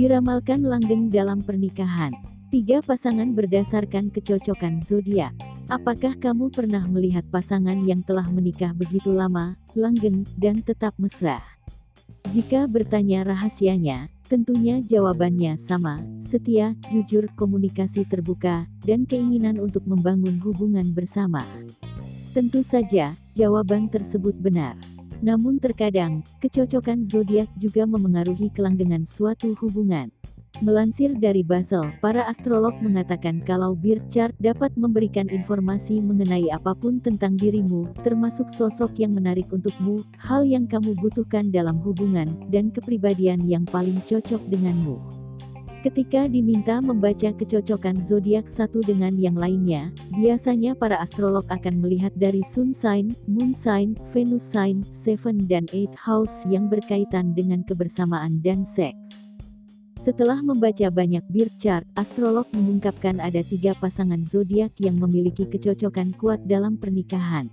Diramalkan langgeng dalam pernikahan. Tiga pasangan berdasarkan kecocokan zodiak. Apakah kamu pernah melihat pasangan yang telah menikah begitu lama, langgeng, dan tetap mesra? Jika bertanya rahasianya, tentunya jawabannya sama, setia, jujur, komunikasi terbuka, dan keinginan untuk membangun hubungan bersama. Tentu saja, jawaban tersebut benar. Namun terkadang, kecocokan zodiak juga memengaruhi kelanggengan suatu hubungan. Melansir dari Basel, para astrolog mengatakan kalau birth chart dapat memberikan informasi mengenai apa pun tentang dirimu, termasuk sosok yang menarik untukmu, hal yang kamu butuhkan dalam hubungan, dan kepribadian yang paling cocok denganmu. Ketika diminta membaca kecocokan zodiak satu dengan yang lainnya, biasanya para astrolog akan melihat dari sun sign, moon sign, venus sign, seven dan eight house yang berkaitan dengan kebersamaan dan seks. Setelah membaca banyak birth chart, astrolog mengungkapkan ada tiga pasangan zodiak yang memiliki kecocokan kuat dalam pernikahan.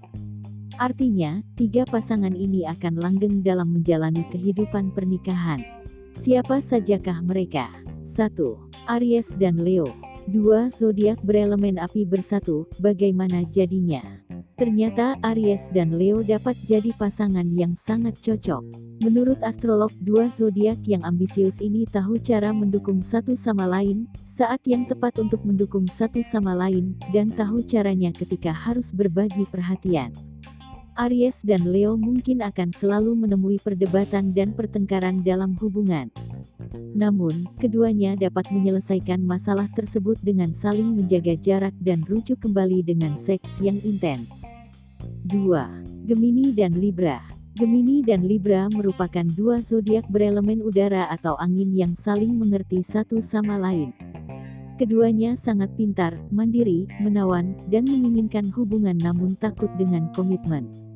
Artinya, tiga pasangan ini akan langgeng dalam menjalani kehidupan pernikahan. Siapa sajakah mereka? 1. Aries dan Leo. Dua zodiak berelemen api bersatu, bagaimana jadinya? Ternyata Aries dan Leo dapat jadi pasangan yang sangat cocok. Menurut astrolog, dua zodiak yang ambisius ini tahu cara mendukung satu sama lain, saat yang tepat untuk mendukung satu sama lain, dan tahu caranya ketika harus berbagi perhatian. Aries dan Leo mungkin akan selalu menemui perdebatan dan pertengkaran dalam hubungan. Namun, keduanya dapat menyelesaikan masalah tersebut dengan saling menjaga jarak dan rujuk kembali dengan seks yang intens. 2. Gemini dan Libra Gemini dan Libra merupakan dua zodiak berelemen udara atau angin yang saling mengerti satu sama lain. Keduanya sangat pintar, mandiri, menawan, dan menginginkan hubungan namun takut dengan komitmen.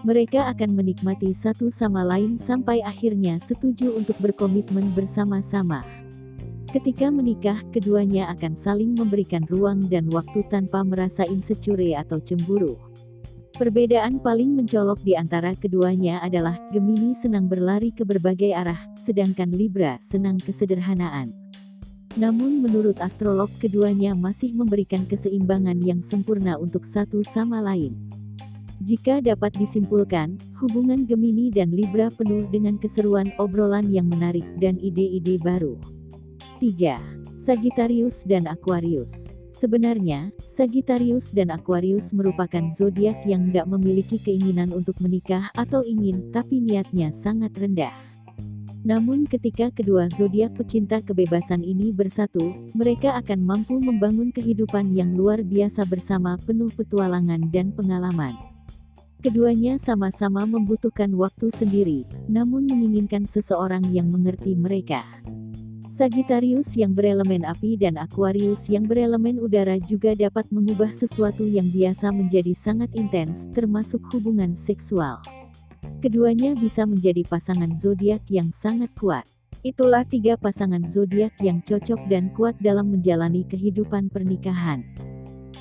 Mereka akan menikmati satu sama lain sampai akhirnya setuju untuk berkomitmen bersama-sama. Ketika menikah, keduanya akan saling memberikan ruang dan waktu tanpa merasa insecure atau cemburu. Perbedaan paling mencolok di antara keduanya adalah Gemini senang berlari ke berbagai arah, sedangkan Libra senang kesederhanaan. Namun menurut astrolog keduanya masih memberikan keseimbangan yang sempurna untuk satu sama lain. Jika dapat disimpulkan, hubungan Gemini dan Libra penuh dengan keseruan obrolan yang menarik dan ide-ide baru. 3. Sagittarius dan Aquarius Sebenarnya, Sagittarius dan Aquarius merupakan zodiak yang nggak memiliki keinginan untuk menikah atau ingin, tapi niatnya sangat rendah. Namun ketika kedua zodiak pecinta kebebasan ini bersatu, mereka akan mampu membangun kehidupan yang luar biasa bersama penuh petualangan dan pengalaman. Keduanya sama-sama membutuhkan waktu sendiri, namun menginginkan seseorang yang mengerti mereka. Sagittarius yang berelemen api dan Aquarius yang berelemen udara juga dapat mengubah sesuatu yang biasa menjadi sangat intens, termasuk hubungan seksual. Keduanya bisa menjadi pasangan zodiak yang sangat kuat. Itulah tiga pasangan zodiak yang cocok dan kuat dalam menjalani kehidupan pernikahan.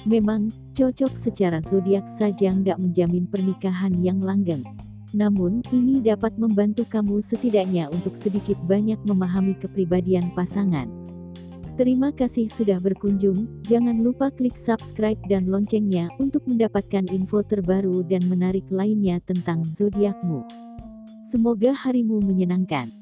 Memang, cocok secara zodiak saja nggak menjamin pernikahan yang langgeng. Namun, ini dapat membantu kamu setidaknya untuk sedikit banyak memahami kepribadian pasangan. Terima kasih sudah berkunjung, jangan lupa klik subscribe dan loncengnya untuk mendapatkan info terbaru dan menarik lainnya tentang zodiakmu. Semoga harimu menyenangkan.